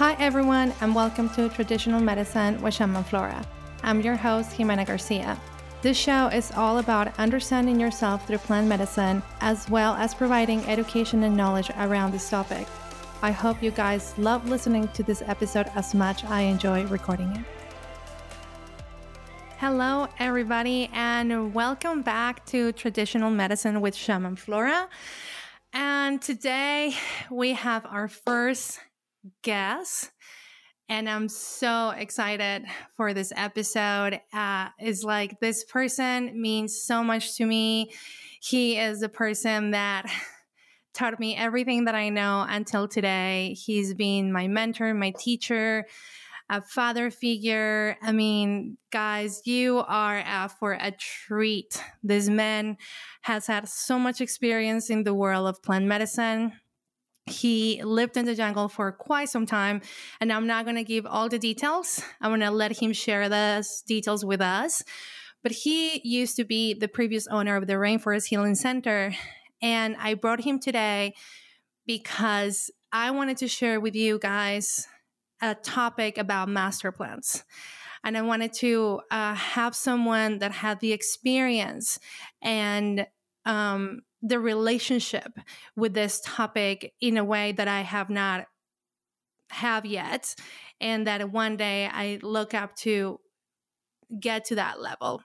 Hi, everyone, and welcome to Traditional Medicine with Shaman Flora. I'm your host, Jimena Garcia. This show is all about understanding yourself through plant medicine, as well as providing education and knowledge around this topic. I hope you guys love listening to this episode as much I enjoy recording it. Hello, everybody, and welcome back to Traditional Medicine with Shaman Flora. And today we have our first guest and I'm so excited for this episode. Uh, is like this person means so much to me. He is a person that taught me everything that I know until today. He's been my mentor, my teacher, a father figure. I mean, guys, you are uh, for a treat. This man has had so much experience in the world of plant medicine. He lived in the jungle for quite some time, and I'm not going to give all the details. I'm going to let him share those details with us. But he used to be the previous owner of the Rainforest Healing Center, and I brought him today because I wanted to share with you guys a topic about master plants. And I wanted to uh, have someone that had the experience and um, the relationship with this topic in a way that I have not have yet and that one day I look up to get to that level.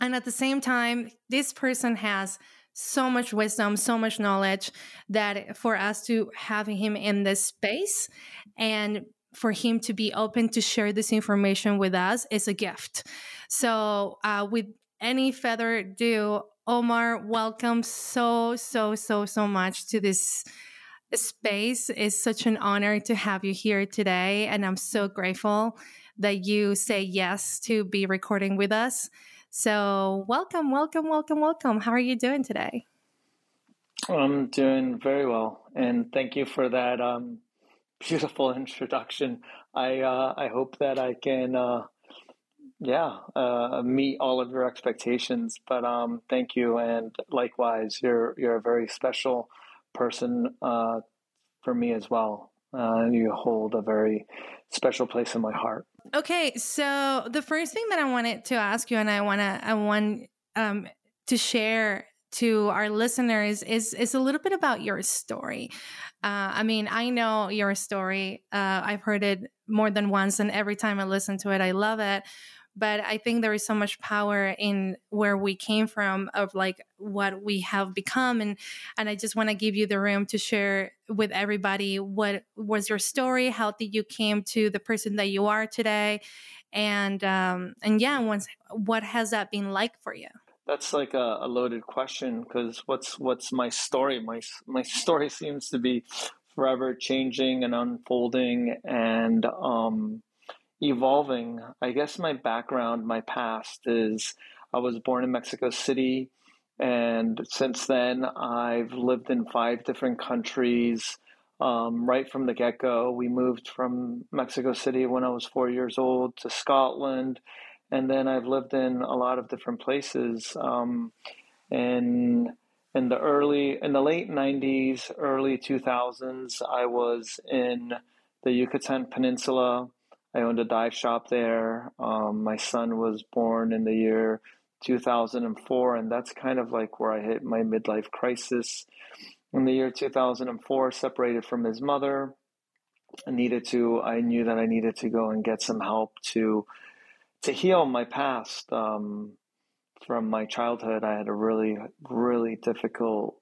And at the same time, this person has so much wisdom, so much knowledge that for us to have him in this space and for him to be open to share this information with us is a gift. So, uh, with any further ado, Omar, welcome so, so, so, so much to this space. It's such an honor to have you here today. And I'm so grateful that you say yes to be recording with us. So, welcome, welcome, welcome, welcome. How are you doing today? I'm doing very well. And thank you for that um, beautiful introduction. I, uh, I hope that I can. Uh, yeah, uh, meet all of your expectations. But um, thank you, and likewise, you're you're a very special person uh, for me as well. Uh, you hold a very special place in my heart. Okay, so the first thing that I wanted to ask you, and I wanna I want um, to share to our listeners is is a little bit about your story. Uh, I mean, I know your story. Uh, I've heard it more than once, and every time I listen to it, I love it but i think there is so much power in where we came from of like what we have become and and i just want to give you the room to share with everybody what was your story how did you came to the person that you are today and um and yeah once what has that been like for you? That's like a, a loaded question because what's what's my story? My my story seems to be forever changing and unfolding and um evolving. I guess my background, my past is I was born in Mexico City. And since then, I've lived in five different countries. Um, right from the get go, we moved from Mexico City when I was four years old to Scotland. And then I've lived in a lot of different places. Um, in in the early in the late 90s early 2000s i was in the yucatan peninsula I owned a dive shop there. Um, my son was born in the year 2004, and that's kind of like where I hit my midlife crisis. In the year 2004, separated from his mother, I needed to. I knew that I needed to go and get some help to to heal my past um, from my childhood. I had a really, really difficult,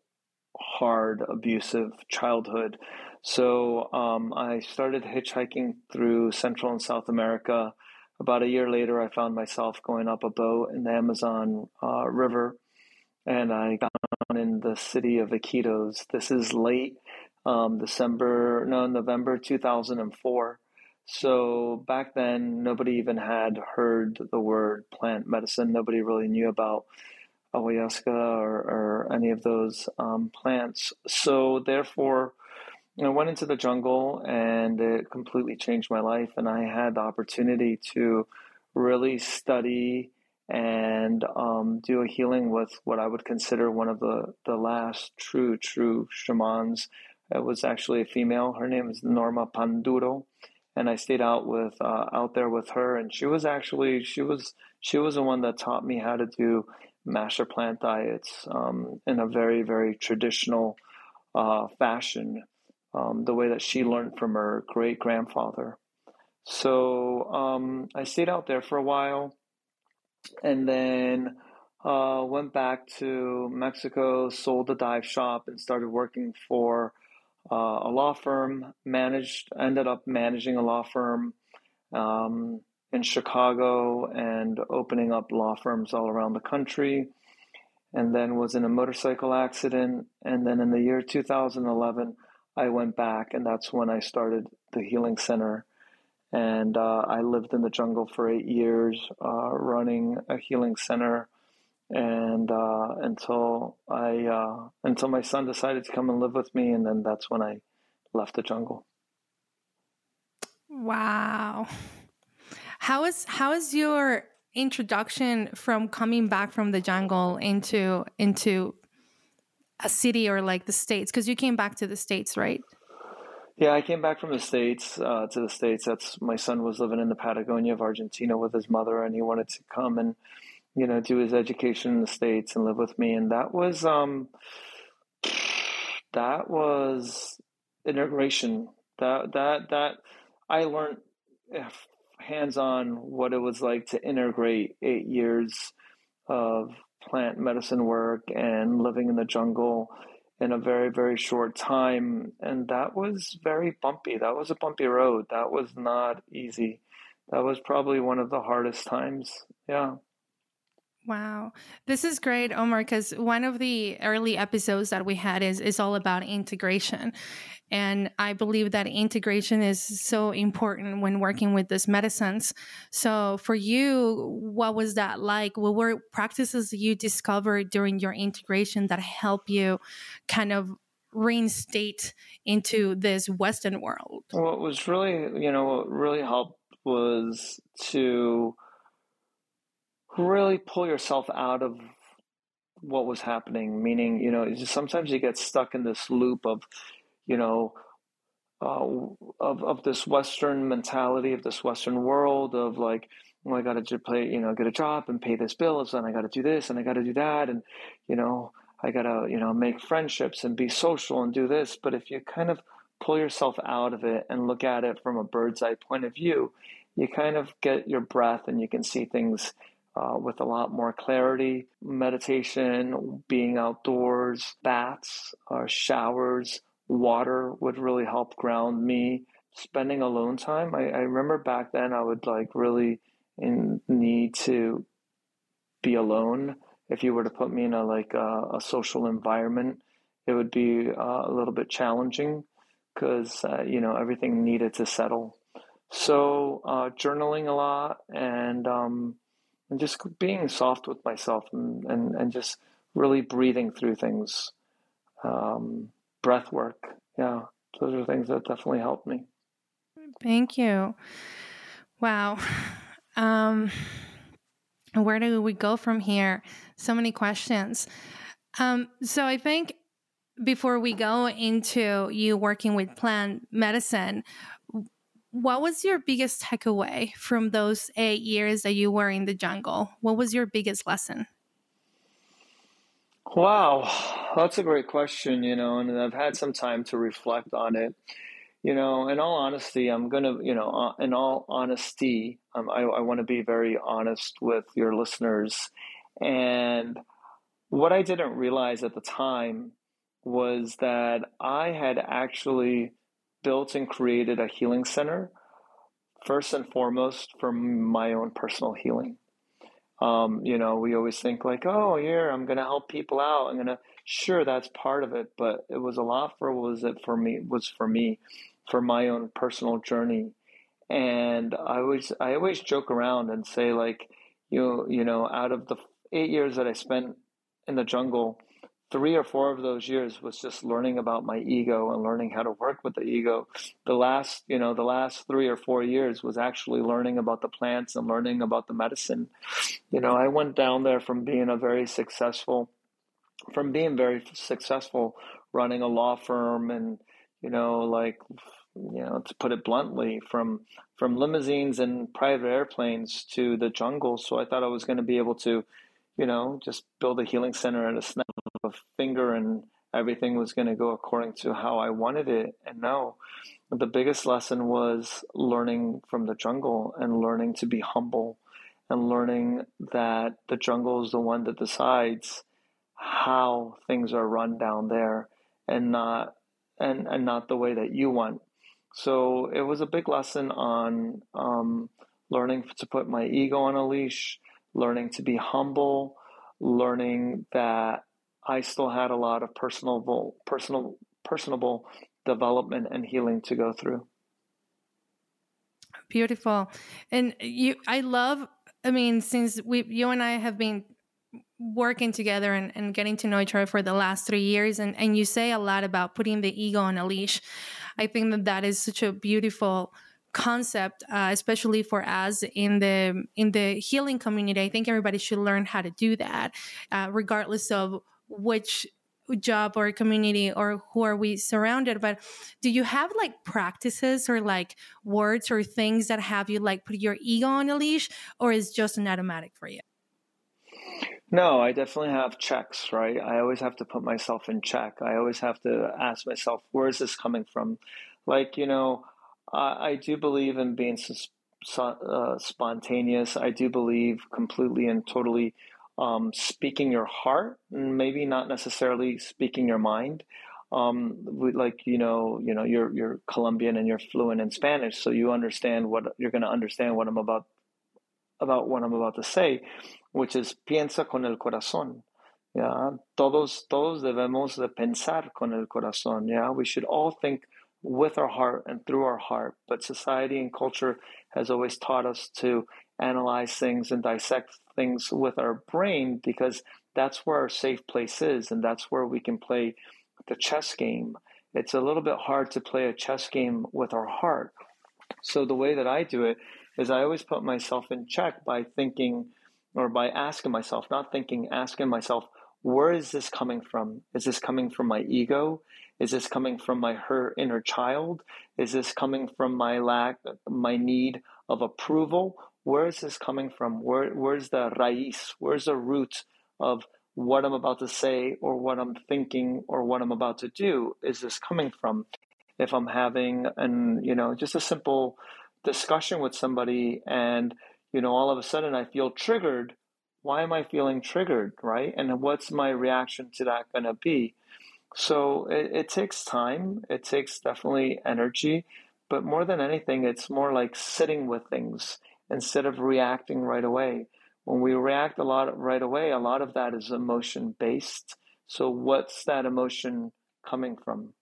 hard, abusive childhood so um, I started hitchhiking through Central and South America. About a year later, I found myself going up a boat in the Amazon uh, River, and I got on in the city of Iquitos. This is late um, December, no, November 2004. So back then, nobody even had heard the word plant medicine. Nobody really knew about ayahuasca or, or any of those um, plants. So therefore, I went into the jungle and it completely changed my life. And I had the opportunity to really study and um, do a healing with what I would consider one of the, the last true, true shamans. It was actually a female. Her name is Norma Panduro. and I stayed out with uh, out there with her, and she was actually she was she was the one that taught me how to do master plant diets um, in a very very traditional uh, fashion, um, the way that she learned from her great grandfather. So um, I stayed out there for a while, and then uh, went back to Mexico, sold the dive shop, and started working for uh, a law firm. Managed, ended up managing a law firm um, in Chicago and opening up law firms all around the country. And then was in a motorcycle accident. And then in the year 2011, I went back, and that's when I started the Healing Center. And uh, I lived in the jungle for eight years, uh, running a healing center and uh, until I uh, until my son decided to come and live with me, and then that's when I left the jungle. Wow, how is how is your introduction from coming back from the jungle into into a city or like the states? Because you came back to the states, right? Yeah, I came back from the states uh, to the states. That's my son was living in the Patagonia of Argentina with his mother, and he wanted to come and you know, do his education in the States and live with me. And that was, um, that was integration. That, that, that I learned eh, hands on what it was like to integrate eight years of plant medicine work and living in the jungle in a very very short time. And that was very bumpy. That was a bumpy road. That was not easy. That was probably one of the hardest times. Yeah Wow. This is great, Omar, because one of the early episodes that we had is, is all about integration. And I believe that integration is so important when working with these medicines. So, for you, what was that like? What were practices you discovered during your integration that help you kind of reinstate into this Western world? What was really, you know, what really helped was to really pull yourself out of what was happening. Meaning, you know, sometimes you get stuck in this loop of, you know, uh, of of this Western mentality of this Western world of like, well, I got to play, you know, get a job and pay this bills, and I got to do this and I got to do that, and you know, I got to you know make friendships and be social and do this. But if you kind of pull yourself out of it and look at it from a bird's eye point of view, you kind of get your breath and you can see things uh, with a lot more clarity. Meditation, being outdoors, baths, uh, showers, water would really help ground me. Spending alone time. I, I remember back then I would like really in need to be alone. If you were to put me in a like a, a social environment, it would be uh, a little bit challenging because uh, you know everything needed to settle. So uh, journaling a lot and um, and just being soft with myself and, and, and just really breathing through things. Um, breath work. Yeah, those are things that definitely helped me. Thank you. Wow. Um, where do we go from here? So many questions. Um, so I think before we go into you working with plant medicine, what was your biggest takeaway from those eight years that you were in the jungle? What was your biggest lesson? Wow, that's a great question, you know, and I've had some time to reflect on it. You know, in all honesty, I'm going to, you know, uh, in all honesty, um, I, I want to be very honest with your listeners. And what I didn't realize at the time was that I had actually built and created a healing center first and foremost for my own personal healing. Um, you know, we always think like, oh, here I'm going to help people out. I'm going to, sure, that's part of it, but it was a lot for was it for me was for me, for my own personal journey. And I always I always joke around and say like, you you know, out of the eight years that I spent in the jungle, three or four of those years was just learning about my ego and learning how to work with the ego. The last, you know, the last three or four years was actually learning about the plants and learning about the medicine. You know, I went down there from being a very successful, from being very successful running a law firm and, you know, like you know, to put it bluntly, from from limousines and private airplanes to the jungle. So I thought I was going to be able to, you know, just build a healing center at a snap finger, and everything was going to go according to how I wanted it. And no, the biggest lesson was learning from the jungle and learning to be humble and learning that the jungle is the one that decides how things are run down there and not and, and not the way that you want. So it was a big lesson on um, learning to put my ego on a leash, learning to be humble, learning that I still had a lot of personal personal personable development and healing to go through. Beautiful. And you I love I mean since we you and I have been working together and, and getting to know each other for the last three years and, and you say a lot about putting the ego on a leash i think that that is such a beautiful concept uh, especially for us in the in the healing community i think everybody should learn how to do that uh, regardless of which job or community or who are we surrounded but do you have like practices or like words or things that have you like put your ego on a leash or is just an automatic for you no, I definitely have checks, right? I always have to put myself in check. I always have to ask myself, where is this coming from? Like, you know, I, I do believe in being uh, spontaneous. I do believe completely and totally um, speaking your heart, maybe not necessarily speaking your mind. Um, like you know, you know, you're you're Colombian and you're fluent in Spanish, so you understand what you're going to understand what I'm about about what I'm about to say which is piensa con el corazón. Yeah, todos todos debemos de pensar con el corazón. Yeah, we should all think with our heart and through our heart. But society and culture has always taught us to analyze things and dissect things with our brain because that's where our safe place is and that's where we can play the chess game. It's a little bit hard to play a chess game with our heart. So the way that I do it is I always put myself in check by thinking or by asking myself, not thinking, asking myself, where is this coming from? Is this coming from my ego? Is this coming from my her inner child? Is this coming from my lack, my need of approval? Where is this coming from? Where, where's the raíz? Where's the root of what I'm about to say or what I'm thinking or what I'm about to do? Is this coming from? If I'm having an, you know, just a simple discussion with somebody and you know, all of a sudden I feel triggered. Why am I feeling triggered, right? And what's my reaction to that going to be? So it, it takes time. It takes definitely energy. But more than anything, it's more like sitting with things instead of reacting right away. When we react a lot right away, a lot of that is emotion based. So what's that emotion coming from?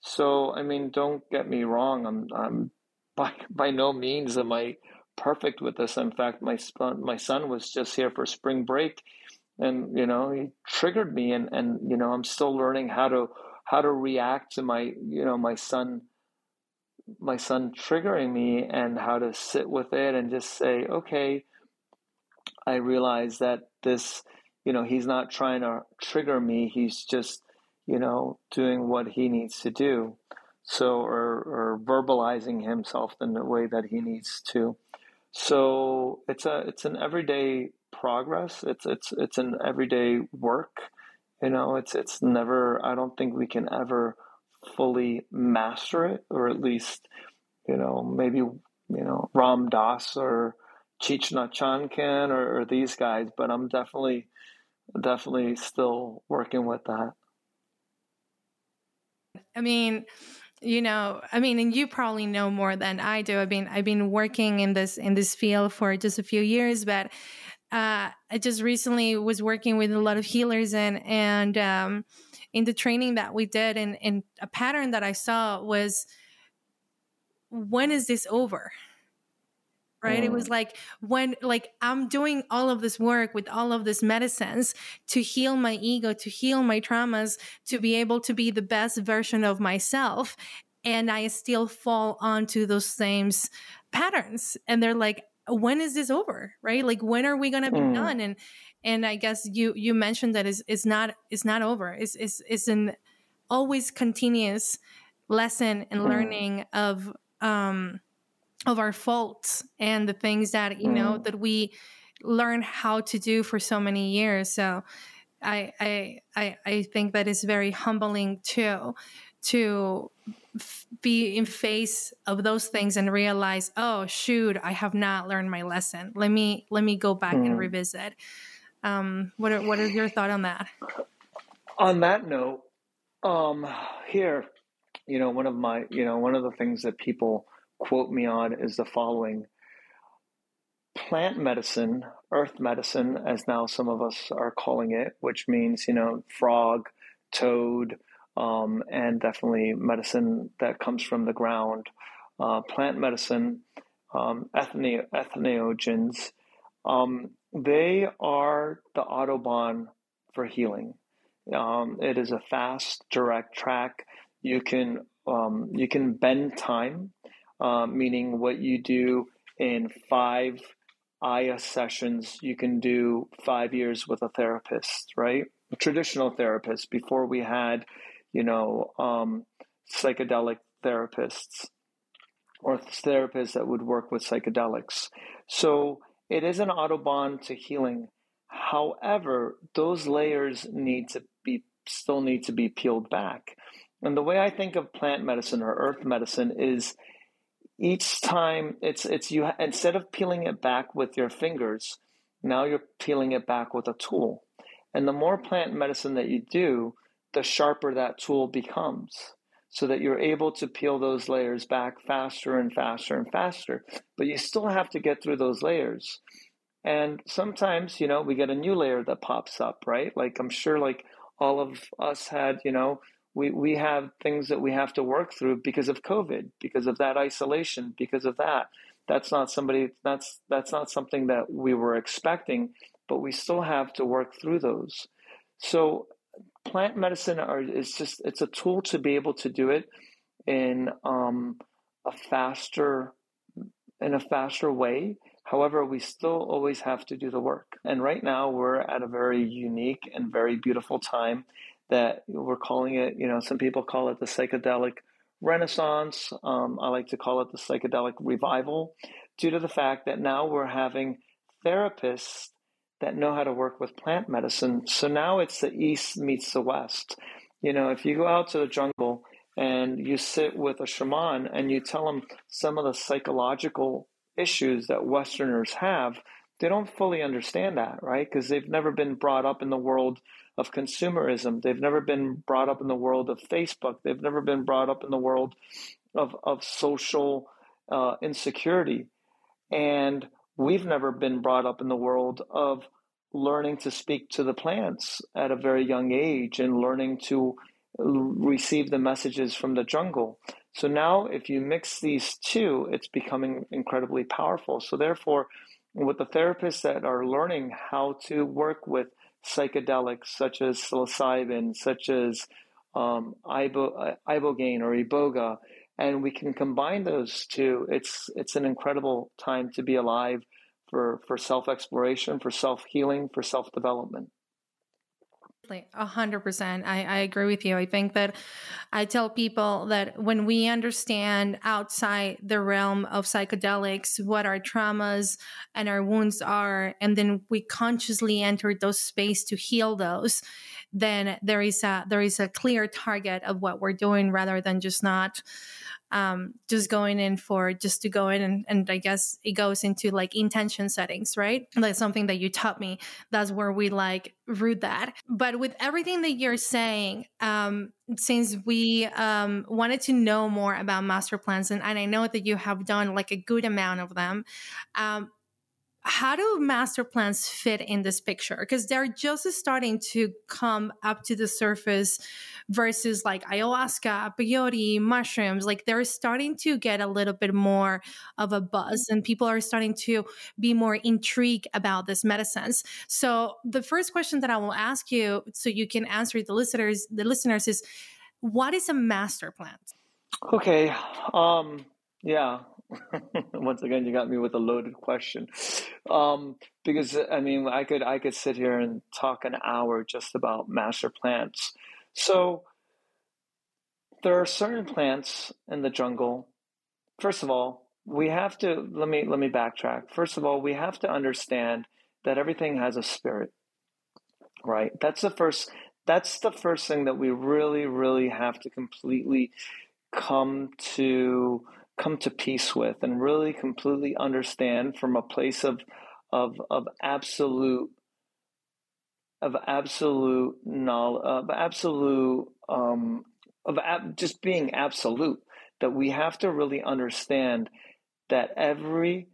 So I mean, don't get me wrong. I'm, I'm by by no means am I perfect with this. In fact, my son, my son was just here for spring break, and you know he triggered me, and and you know I'm still learning how to how to react to my you know my son my son triggering me and how to sit with it and just say okay i realize that this you know he's not trying to trigger me he's just you know doing what he needs to do so or or verbalizing himself in the way that he needs to so it's a it's an everyday progress. It's it's it's an everyday work. You know, it's it's never. I don't think we can ever fully master it, or at least, you know, maybe you know Ram Dass or Thich Nhat can, or, or these guys. But I'm definitely definitely still working with that. I mean, you know i mean and you probably know more than i do i've been i've been working in this in this field for just a few years but uh, i just recently was working with a lot of healers and and um, in the training that we did and, and a pattern that i saw was when is this over right? Mm. It was mm. like when like I'm doing all of this work with all of these medicines to heal my ego, to heal my traumas, to be able to be the best version of myself. And I still fall onto those same patterns. And they're like, when is this over? Right? Like when are we gonna be mm. done? And and I guess you you mentioned that it's, it's not it's not over. It's it's it's an always continuous lesson and mm. learning of um, of our faults and the things that you mm. know that we learn how to do for so many years. So I I I, I think that is very humbling too to be in face of those things and realize oh shoot i have not learned my lesson let me let me go back mm. and revisit um what are what are your thought on that on that note um here you know one of my you know one of the things that people quote me on is the following plant medicine earth medicine as now some of us are calling it which means you know frog toad um, and definitely medicine that comes from the ground. Uh, plant medicine, um, ethne- um, they are the autobahn for healing. Um, it is a fast, direct track. You can um, you can bend time, uh, meaning what you do in five Aya sessions, you can do five years with a therapist, right? A traditional therapist. Before we had you know, um, psychedelic therapists or therapists that would work with psychedelics. So it is an autobahn to healing. However, those layers need to be still need to be peeled back. And the way I think of plant medicine or earth medicine is each time it's it's you instead of peeling it back with your fingers, now you're peeling it back with a tool. And the more plant medicine that you do, the sharper that tool becomes so that you're able to peel those layers back faster and faster and faster. But you still have to get through those layers. And sometimes, you know, we get a new layer that pops up, right? Like I'm sure like all of us had, you know, we, we have things that we have to work through because of COVID, because of that isolation, because of that. That's not somebody that's that's not something that we were expecting, but we still have to work through those. So plant medicine are is just it's a tool to be able to do it in um, a faster in a faster way. However, we still always have to do the work. And right now we're at a very unique and very beautiful time that we're calling it, you know, some people call it the psychedelic renaissance. Um, I like to call it the psychedelic revival due to the fact that now we're having therapists that know how to work with plant medicine. So now it's the East meets the West. You know, if you go out to the jungle and you sit with a shaman and you tell them some of the psychological issues that Westerners have, they don't fully understand that, right? Because they've never been brought up in the world of consumerism. They've never been brought up in the world of Facebook. They've never been brought up in the world of, of social uh, insecurity. And we've never been brought up in the world of learning to speak to the plants at a very young age and learning to receive the messages from the jungle. So now, if you mix these two, it's becoming incredibly powerful. So, therefore, with the therapists that are learning how to work with psychedelics such as psilocybin, such as um, ibo, ibogaine or iboga, and we can combine those two. It's it's an incredible time to be alive for for self exploration, for self healing, for self development. A hundred percent. I, agree with you. I think that I tell people that when we understand outside the realm of psychedelics what our traumas and our wounds are, and then we consciously enter those space to heal those, then there is a there is a clear target of what we're doing rather than just not um, just going in for just to go in and, and I guess it goes into like intention settings, right? Like something that you taught me. That's where we like root that. But with everything that you're saying, um, since we um, wanted to know more about master plants, and, and I know that you have done like a good amount of them, um, how do master plants fit in this picture? Because they're just starting to come up to the surface versus like ayahuasca peyote mushrooms. Like they're starting to get a little bit more of a buzz and people are starting to be more intrigued about this medicines. So the first question that i will ask you so you can answer the listeners the listeners is what is a master plant okay um yeah Once again, you got me with a loaded question, um, because I mean, I could I could sit here and talk an hour just about master plants. So, there are certain plants in the jungle. First of all, we have to let me let me backtrack. First of all, we have to understand that everything has a spirit. Right? That's the first that's the first thing that we really really have to completely come to come to peace with and really completely understand from a place of of of absolute of absolute knowledge of absolute um, of ab- just being absolute that we have to really understand that every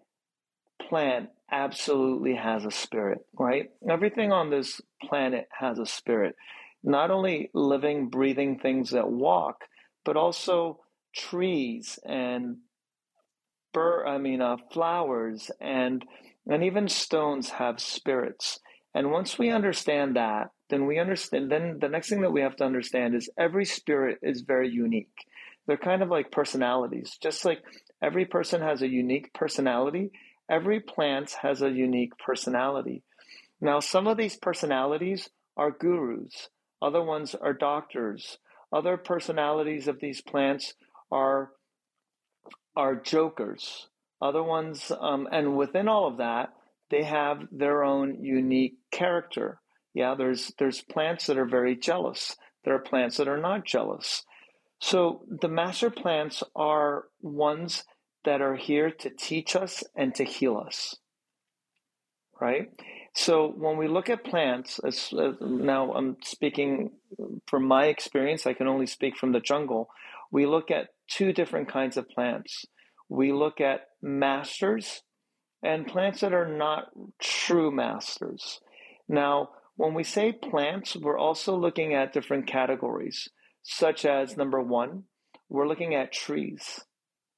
plant absolutely has a spirit right? Everything on this planet has a spirit. Not only living breathing things that walk but also trees and bur- I mean uh, flowers and and even stones have spirits. And once we understand that, then we understand then the next thing that we have to understand is every spirit is very unique. They're kind of like personalities. Just like every person has a unique personality, every plant has a unique personality. Now, some of these personalities are gurus, other ones are doctors, other personalities of these plants are are jokers. Other ones, um, and within all of that, they have their own unique character. Yeah, there's there's plants that are very jealous. There are plants that are not jealous. So the master plants are ones that are here to teach us and to heal us. Right? So when we look at plants, as, as now I'm speaking from my experience, I can only speak from the jungle. We look at two different kinds of plants. We look at masters and plants that are not true masters. Now, when we say plants, we're also looking at different categories, such as number one, we're looking at trees.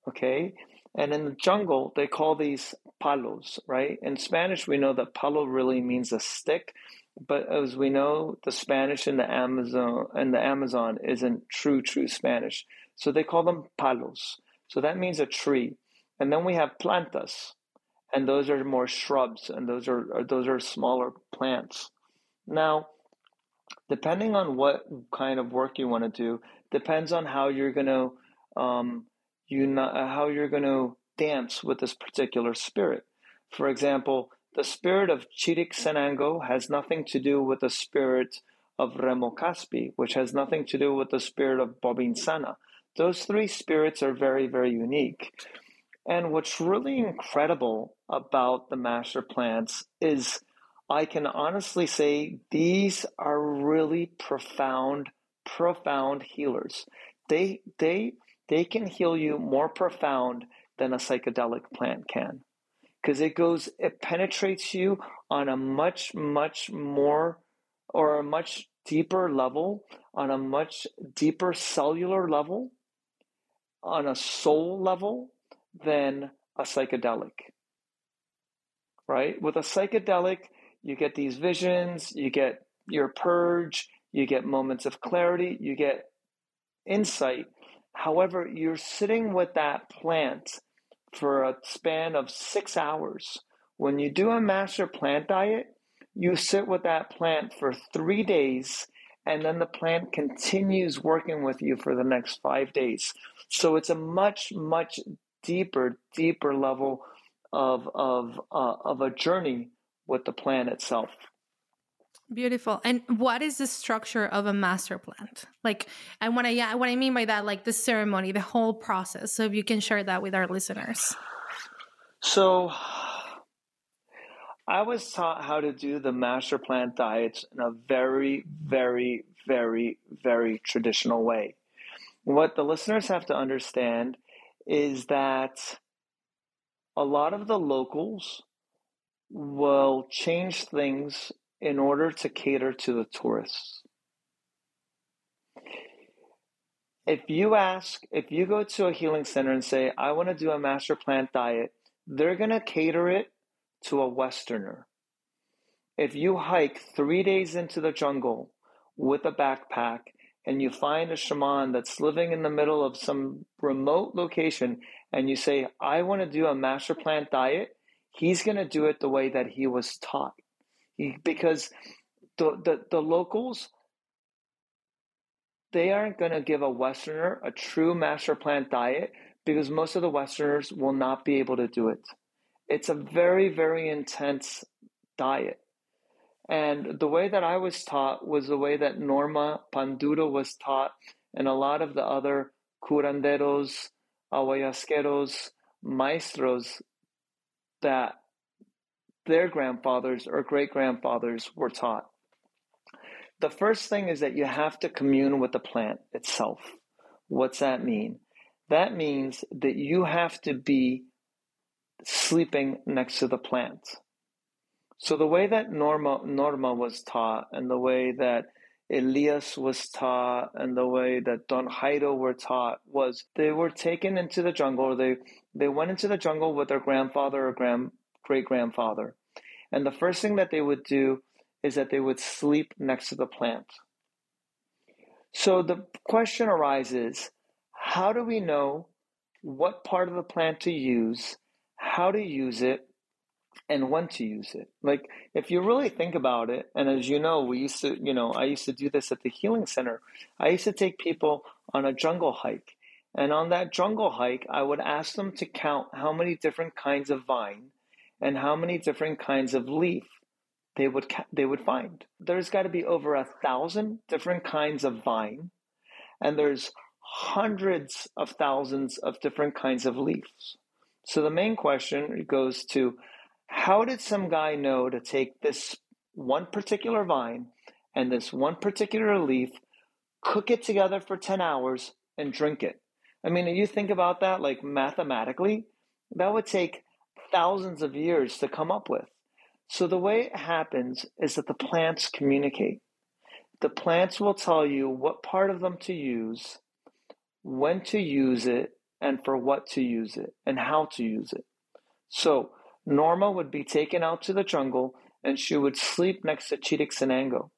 Okay. And in the jungle, they call these palos, right? In Spanish, we know that palo really means a stick, but as we know, the Spanish in the Amazon and the Amazon isn't true, true Spanish. So they call them palos. So that means a tree. And then we have plantas, and those are more shrubs, and those are those are smaller plants. Now, depending on what kind of work you want to do, depends on how you're to um, you not, how you're to dance with this particular spirit. For example, the spirit of Chiricsanango has nothing to do with the spirit of Remo Caspi, which has nothing to do with the spirit of Bobinsana. Those three spirits are very, very unique. And what's really incredible about the master plants is I can honestly say these are really profound, profound healers. They they they can heal you more profound than a psychedelic plant can because it goes it penetrates you on a much much more or a much deeper level on a much deeper cellular level on a soul level than a psychedelic right with a psychedelic you get these visions you get your purge you get moments of clarity you get insight However, you're sitting with that plant for a span of six hours. When you do a master plant diet, you sit with that plant for three days, and then the plant continues working with you for the next five days. So it's a much, much deeper, deeper level of, of, uh, of a journey with the plant itself. Beautiful. And what is the structure of a master plant? Like, and what I yeah, what I mean by that, like the ceremony, the whole process. So if you can share that with our listeners. So I was taught how to do the master plant diets in a very, very, very, very traditional way. What the listeners have to understand is that a lot of the locals will change things in order to cater to the tourists. If you ask, if you go to a healing center and say, I want to do a master plant diet, they're going to cater it to a Westerner. If you hike three days into the jungle with a backpack and you find a shaman that's living in the middle of some remote location and you say, I want to do a master plant diet, he's going to do it the way that he was taught because the, the, the locals they aren't going to give a Westerner a true master plant diet because most of the Westerners will not be able to do it. It's a very, very intense diet. And the way that I was taught was the way that Norma Panduro was taught, and a lot of the other curanderos, ayahuasqueros, maestros that their grandfathers or great grandfathers were taught. The first thing is that you have to commune with the plant itself. What's that mean? That means that you have to be sleeping next to the plant. So the way that Norma Norma was taught and the way that Elias was taught and the way that Don Jairo were taught was they were taken into the jungle. They they went into the jungle with their grandfather or grand great grandfather, and the first thing that they would do is that they would sleep next to the plant. So the question arises how do we know what part of the plant to use, how to use it, and when to use it? Like, if you really think about it, and as you know, we used to, you know, I used to do this at the Healing Center. I used to take people on a jungle hike. And on that jungle hike, I would ask them to count how many different kinds of vine and how many different kinds of leaf they would they would find. There's got to be over a thousand different kinds of vine, and there's hundreds of thousands of different kinds of leaves. So the main question goes to how did some guy know to take this one particular vine and this one particular leaf, cook it together for 10 hours, and drink it? I mean, you think about that like mathematically, that would take thousands of years to come up with. So the way it happens is that the plants communicate. The plants will tell you what part of them to use, when to use it, and for what to use it, and how to use it. So Norma would be taken out to the jungle and she would sleep next to Chiricsanango.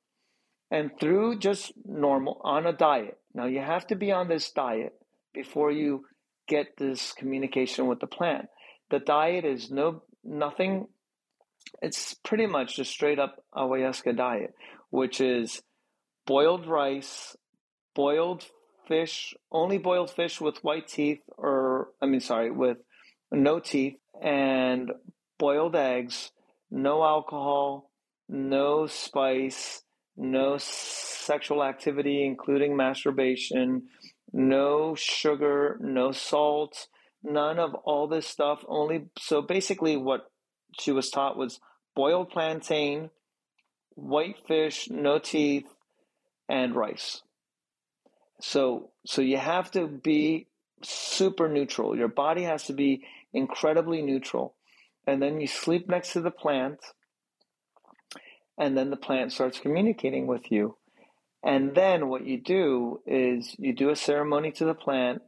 And through just normal, on a diet. Now you have to be on this diet before you get this communication with the plant. The diet is no nothing it's pretty much just straight up ayahuasca diet, which is boiled rice, boiled fish, only boiled fish with white teeth, or I mean, sorry, with no teeth, and boiled eggs, no alcohol, no spice, no sexual activity, including masturbation, no sugar, no salt, none of all this stuff. Only so basically, what she was taught was boiled plantain, white fish, no teeth, and rice. So so you have to be super neutral. Your body has to be incredibly neutral. And then you sleep next to the plant, and then the plant starts communicating with you. And then what you do is you do a ceremony to the plant,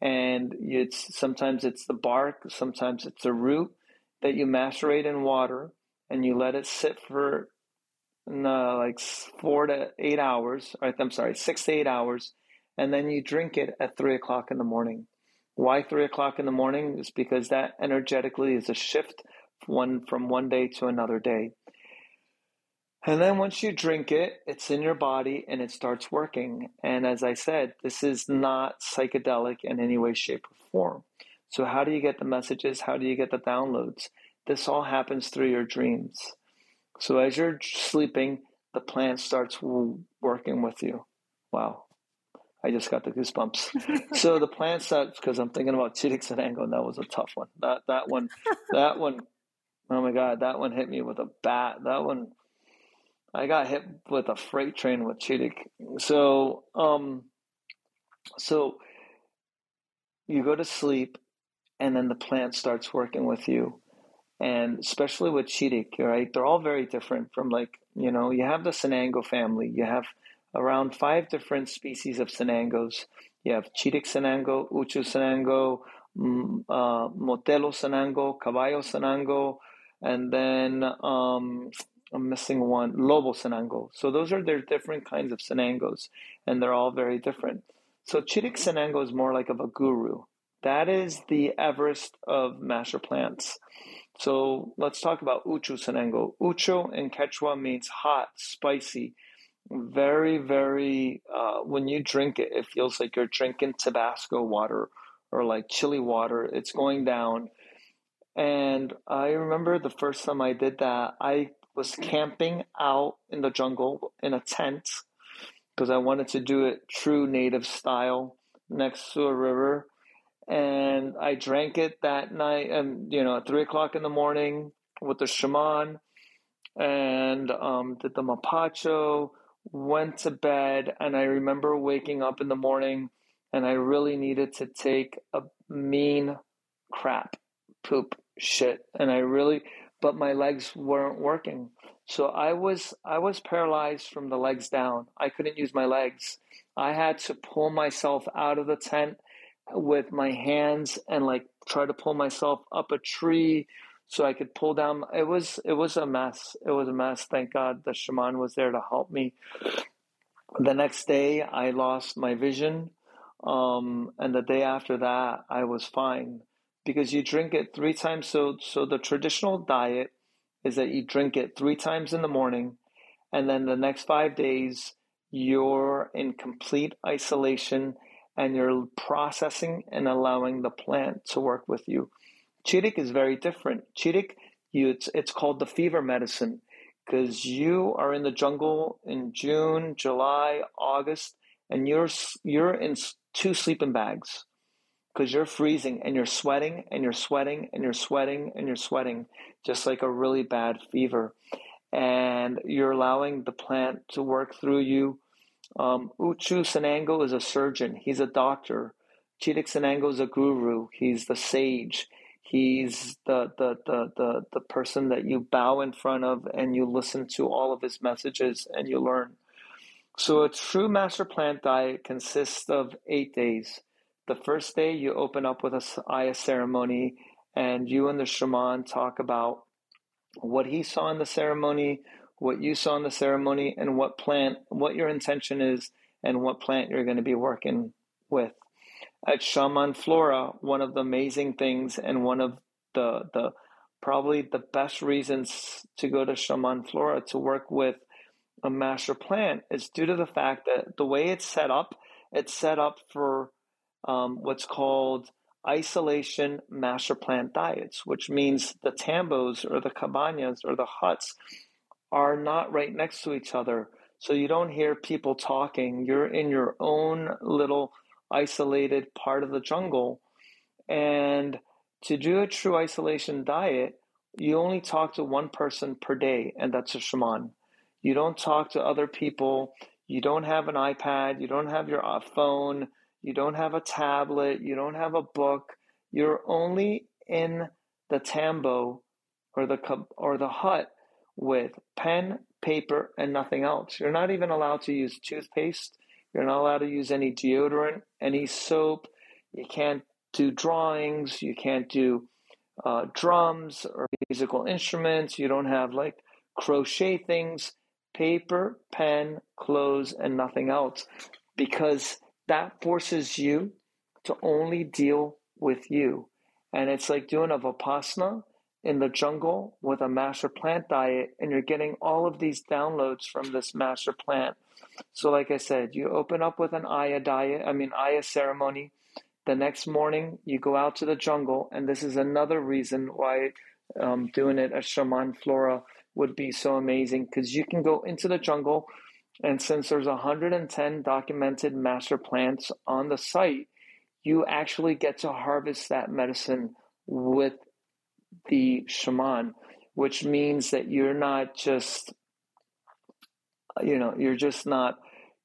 and it's sometimes it's the bark, sometimes it's the root, that you macerate in water and you let it sit for uh, like four to eight hours. I'm sorry, six to eight hours, and then you drink it at three o'clock in the morning. Why three o'clock in the morning? Is because that energetically is a shift one from one day to another day. And then once you drink it, it's in your body and it starts working. And as I said, this is not psychedelic in any way, shape, or form. So, how do you get the messages? How do you get the downloads? This all happens through your dreams. So, as you're sleeping, the plant starts working with you. Wow. I just got the goosebumps. so the plant starts because I'm thinking about Chiricsanango, and that was a tough one. That that one, that one, oh my god, that one hit me with a bat. That one, I got hit with a freight train with Chirik. So um, so you go to sleep and then the plant starts working with you and especially with chirik right they're all very different from like you know you have the sanango family you have around five different species of sanangos you have chirik sanango uchu sanango uh, motelo sanango caballo sanango and then um, i'm missing one lobo sanango so those are their different kinds of sanangos and they're all very different so chirik sanango is more like of a guru that is the Everest of master plants. So let's talk about Uchu Sanango. Uchu in Quechua means hot, spicy. Very, very, uh, when you drink it, it feels like you're drinking Tabasco water or like chili water. It's going down. And I remember the first time I did that, I was camping out in the jungle in a tent because I wanted to do it true native style next to a river. And I drank it that night, and you know, at three o'clock in the morning with the shaman, and um, did the mapacho. Went to bed, and I remember waking up in the morning, and I really needed to take a mean crap, poop, shit, and I really, but my legs weren't working. So I was I was paralyzed from the legs down. I couldn't use my legs. I had to pull myself out of the tent with my hands and like try to pull myself up a tree so I could pull down. It was it was a mess. It was a mess. Thank God the shaman was there to help me. The next day I lost my vision, um, and the day after that I was fine because you drink it three times. So so the traditional diet is that you drink it three times in the morning, and then the next five days you're in complete isolation and you're processing and allowing the plant to work with you. Chirik is very different. Chirik, you it's it's called the fever medicine because you are in the jungle in June, July, August, and you're you're in two sleeping bags because you're freezing and you're sweating and you're sweating and you're sweating and you're sweating, just like a really bad fever. And you're allowing the plant to work through you. Um, Uchu Sanango is a surgeon, he's a doctor. Chiric Sanango is a guru, he's the sage. He's the, the, the, the, the person that you bow in front of and you listen to all of his messages and you learn. So, a true master plant diet consists of eight days. The first day, you open up with a ayah ceremony, and you and the shaman talk about what he saw in the ceremony, what you saw in the ceremony, and what plant, what your intention is, and what plant you're going to be working with. At Shaman Flora, one of the amazing things, and one of the the probably the best reasons to go to Shaman Flora to work with a master plant is due to the fact that the way it's set up, it's set up for um, what's called isolation master plant diets, which means the tambos or the cabanas or the huts are not right next to each other. So you don't hear people talking. You're in your own little isolated part of the jungle. And to do a true isolation diet, you only talk to one person per day, and that's a shaman. You don't talk to other people. You don't have an iPad. You don't have your uh, phone. You don't have a tablet, you don't have a book. You're only in the tambo or the or the hut with pen, paper, and nothing else. You're not even allowed to use toothpaste. You're not allowed to use any deodorant, any soap. You can't do drawings. You can't do uh, drums or musical instruments. You don't have like crochet things, paper, pen, clothes, and nothing else. Because that forces you to only deal with you. And it's like doing a Vipassana in the jungle with a master plant diet, and you're getting all of these downloads from this master plant. So, like I said, you open up with an ayah diet, I mean, ayah ceremony. The next morning, you go out to the jungle, and this is another reason why um, doing it at Shaman Flora would be so amazing because you can go into the jungle and since there's 110 documented master plants on the site, you actually get to harvest that medicine with the shaman, which means that you're not just, you know, you're just not,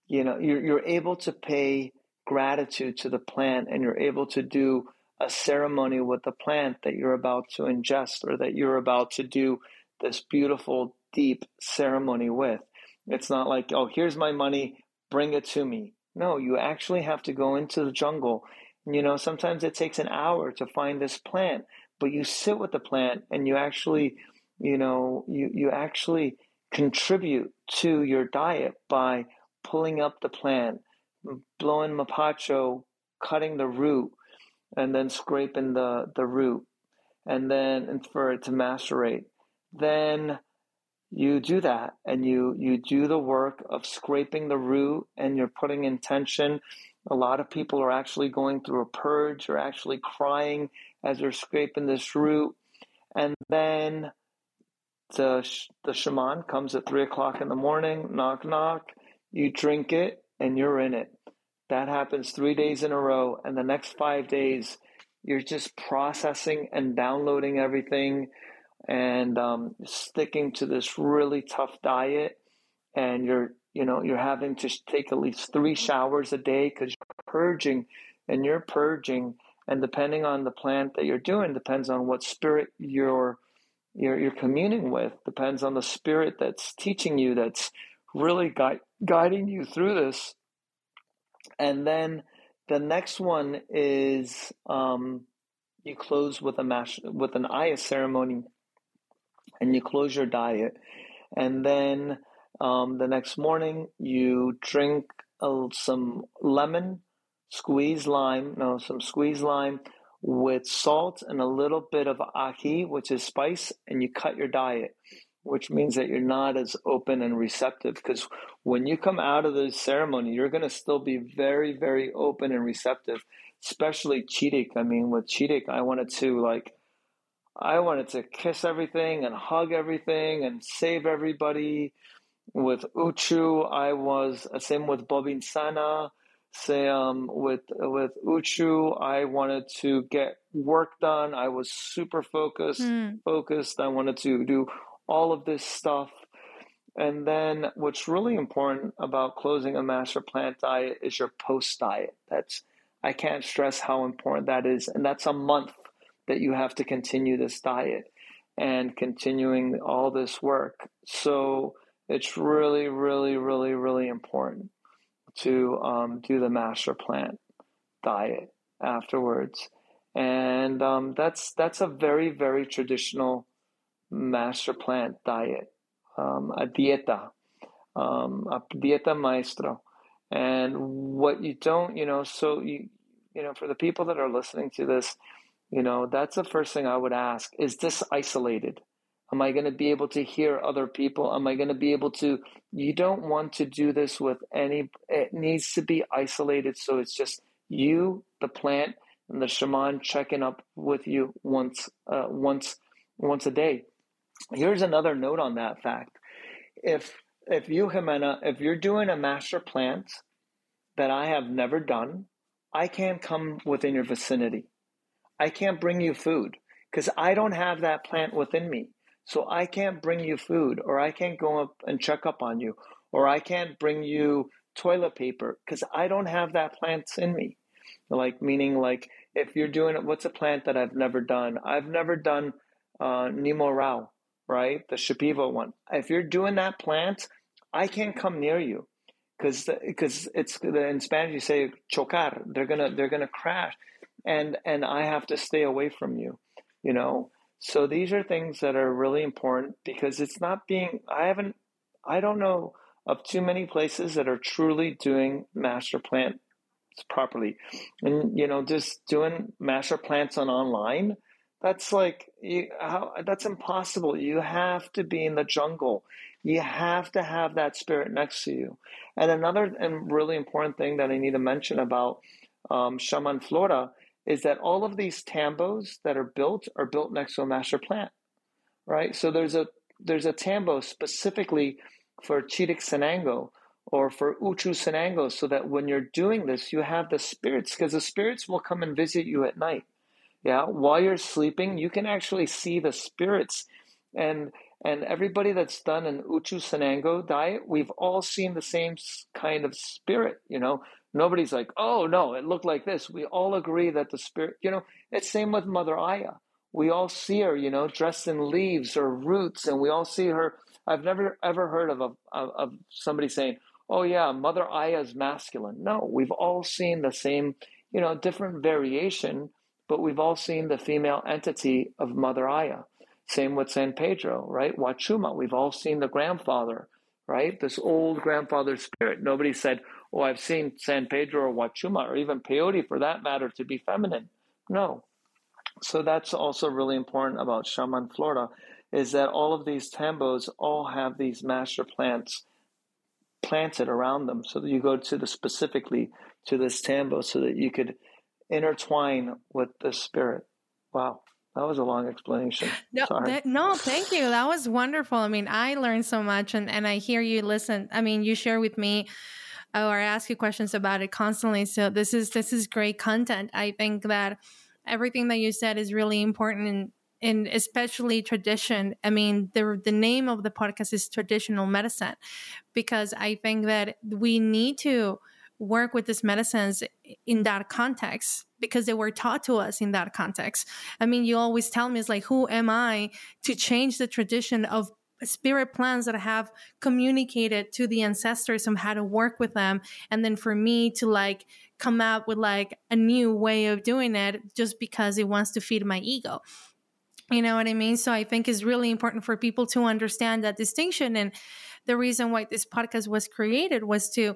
you know, you're, you're able to pay gratitude to the plant and you're able to do a ceremony with the plant that you're about to ingest or that you're about to do this beautiful, deep ceremony with. It's not like, oh, here's my money, bring it to me. No, you actually have to go into the jungle. You know, sometimes it takes an hour to find this plant, but you sit with the plant and you actually, you know, you, you actually contribute to your diet by pulling up the plant, blowing mapacho, cutting the root, and then scraping the, the root, and then and for it to macerate. Then you do that and you you do the work of scraping the root and you're putting intention a lot of people are actually going through a purge or actually crying as they're scraping this root and then the the shaman comes at three o'clock in the morning knock knock you drink it and you're in it. That happens three days in a row and the next five days you're just processing and downloading everything and um, sticking to this really tough diet. And you're you know you're having to take at least three showers a day because you're purging and you're purging. And depending on the plant that you're doing depends on what spirit you're you're, you're communing with depends on the spirit that's teaching you that's really gui- guiding you through this and then the next one is um, you close with a mash with an ayah ceremony and you close your diet. And then um, the next morning, you drink some lemon, squeeze lime, no, some squeeze lime with salt and a little bit of ají, which is spice, and you cut your diet, which means that you're not as open and receptive. Because when you come out of the ceremony, you're going to still be very, very open and receptive, especially Chirik. I mean, with Chirik, I wanted to like I wanted to kiss everything and hug everything and save everybody. With Uchu, I was uh, same with Bobinsana. Say um, with with Uchu, I wanted to get work done. I was super focused. Mm. Focused. I wanted to do all of this stuff. And then, what's really important about closing a master plant diet is your post diet. That's I can't stress how important that is, and that's a month that you have to continue this diet and continuing all this work. So it's really, really, really, really important to um, do the master plant diet afterwards. And um, that's that's a very, very traditional master plant diet, um, a dieta, um, a dieta maestro. And what you don't, you know, so you, you know, for the people that are listening to this, you know, that's the first thing I would ask. Is this isolated? Am I going to be able to hear other people? Am I going to be able to? You don't want to do this with any, it needs to be isolated. So it's just you, the plant, and the shaman checking up with you once, uh, once, once a day. Here's another note on that fact. If, if you, Jimena, if you're doing a master plant that I have never done, I can't come within your vicinity. I can't bring you food because I don't have that plant within me. So I can't bring you food, or I can't go up and check up on you, or I can't bring you toilet paper because I don't have that plant in me. Like, meaning, like, if you're doing it, what's a plant that I've never done? I've never done uh, Nemo Rao, right? The Shipibo one. If you're doing that plant, I can't come near you because because it's in Spanish you say chocar. They're gonna they're gonna crash and and I have to stay away from you, you know. So these are things that are really important because it's not being I haven't I don't know of too many places that are truly doing master plants properly. And you know, just doing master plants on online, that's like you, how that's impossible. You have to be in the jungle. You have to have that spirit next to you. And another and really important thing that I need to mention about um, Shaman Flora is that all of these tambos that are built are built next to a master plant, right? So there's a there's a tambo specifically for Sanango or for Uchu Sanango, so that when you're doing this, you have the spirits, because the spirits will come and visit you at night. Yeah, while you're sleeping, you can actually see the spirits, and and everybody that's done an Uchu Sanango diet, we've all seen the same kind of spirit. You know, Nobody's like, oh no, it looked like this. We all agree that the spirit, you know, it's same with Mother Aya. We all see her, you know, dressed in leaves or roots, and we all see her. I've never ever heard of a, of, somebody saying, "Oh yeah, Mother Aya is masculine." No, we've all seen the same, you know, different variation, but we've all seen the female entity of Mother Aya. Same with San Pedro, right? Wachuma, we've all seen the grandfather, right? This old grandfather spirit. Nobody said, oh, I've seen San Pedro or Wachuma or even peyote for that matter to be feminine. No. So that's also really important about Shaman Flora is that all of these tambos all have these master plants planted around them. So that you go to the specifically to this tambo so that you could intertwine with the spirit. Wow. That was a long explanation. No, that, no, thank you. That was wonderful. I mean, I learned so much, and, and I hear you listen. I mean, you share with me uh, or I ask you questions about it constantly. So this is this is great content. I think that everything that you said is really important and and especially tradition. I mean, the the name of the podcast is traditional medicine because I think that we need to work with these medicines in that context because they were taught to us in that context. I mean, you always tell me it's like, who am I to change the tradition of spirit plans that have communicated to the ancestors on how to work with them? And then for me to like come up with like a new way of doing it just because it wants to feed my ego. You know what i mean? So i think it's really important for people to understand that distinction. And the reason why this podcast was created was to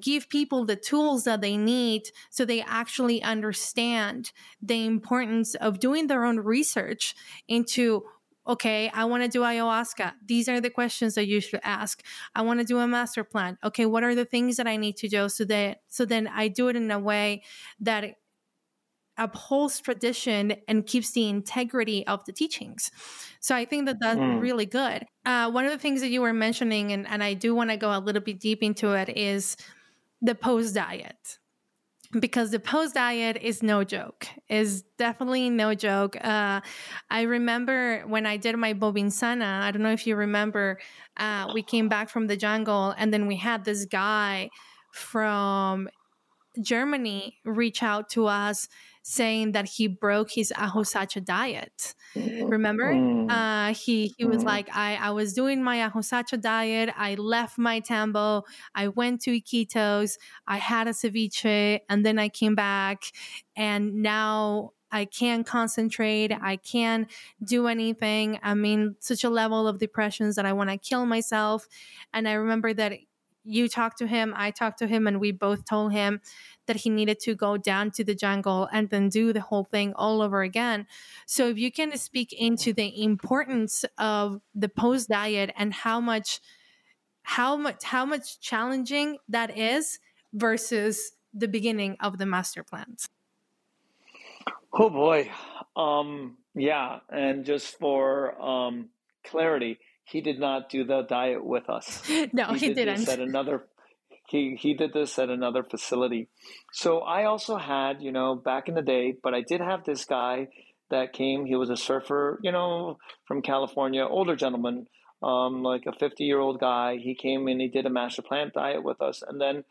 give people the tools that they need so they actually understand the importance of doing their own research into okay, I want to do ayahuasca. These are the questions that you should ask. I want to do a master plant. Okay, what are the things that I need to do so that so then I do it in a way that upholds tradition and keeps the integrity of the teachings. So I think that that's mm. really good. Uh, one of the things that you were mentioning, and, and I do want to go a little bit deep into it, is the post diet. Because the post diet is no joke is definitely no joke. Uh, i remember when i did my bobinsana i don't know if you remember uh, we came back from the jungle and then we had this guy from germany reach out to us saying that he broke his Ajo Sacha diet. Remember? Mm. Uh, he he was mm. like, I, I was doing my Ajo Sacha diet. I left my tambo. I went to Iquitos. I had a ceviche, and then I came back, and now I can't concentrate. I can't do anything. I'm in such a level of depressions that I want to kill myself. And I remember that you talked to him, I talked to him, and we both told him that he needed to go down to the jungle and then do the whole thing all over again. So, if you can speak into the importance of the post diet and how much, how much, how much challenging that is versus the beginning of the master plants. Oh boy, um, yeah, and just for um, clarity he did not do the diet with us. no, he, he did not at another he he did this at another facility. So I also had, you know, back in the day, but I did have this guy that came. He was a surfer, you know, from California, older gentleman, um, like a 50 year old guy. He came and he did a master plant diet with us. And then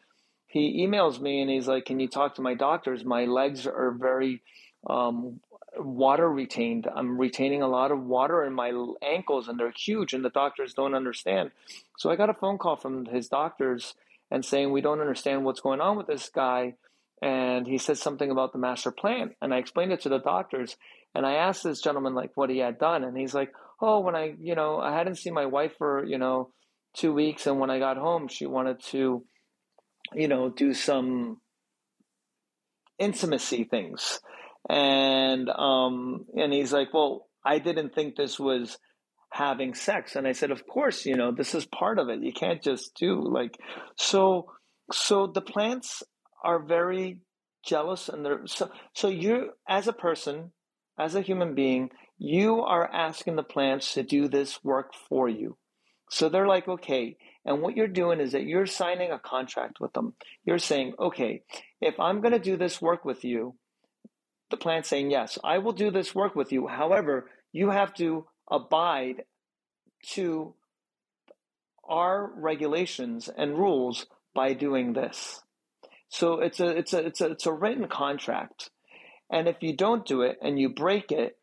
he emails me and he's like, Can you talk to my doctors? My legs are very um, water retained. I'm retaining a lot of water in my ankles and they're huge and the doctors don't understand. So I got a phone call from his doctors and saying, We don't understand what's going on with this guy. And he said something about the master plant. And I explained it to the doctors. And I asked this gentleman like what he had done. And he's like, Oh, when I, you know, I hadn't seen my wife for, you know, two weeks. And when I got home, she wanted to, you know, do some intimacy things and um, and he's like, well, I didn't think this was having sex, and I said, of course, you know, this is part of it. You can't just do like so. So the plants are very jealous, and they're so. So you, as a person, as a human being, you are asking the plants to do this work for you. So they're like, okay. And what you're doing is that you're signing a contract with them. You're saying, okay, if I'm going to do this work with you, the plant saying, Yes, I will do this work with you. However, you have to abide to our regulations and rules by doing this. So it's a it's a it's a it's a written contract. And if you don't do it and you break it,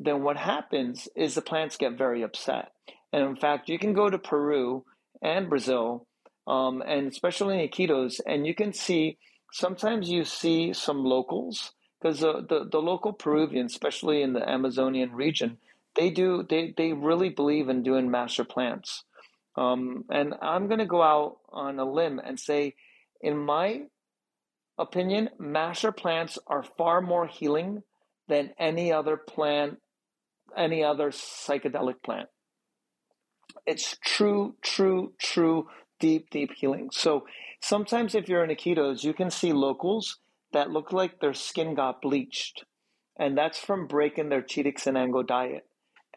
then what happens is the plants get very upset. And in fact, you can go to Peru and Brazil, um, and especially in Iquitos, and you can see sometimes you see some locals because the, the, the local Peruvians, especially in the Amazonian region, they do they they really believe in doing master plants. Um, and I'm going to go out on a limb and say, in my opinion, master plants are far more healing than any other plant any other psychedelic plant. It's true, true, true, deep, deep healing. So sometimes if you're in a Iquitos, you can see locals that look like their skin got bleached. And that's from breaking their Chiric Sanango diet.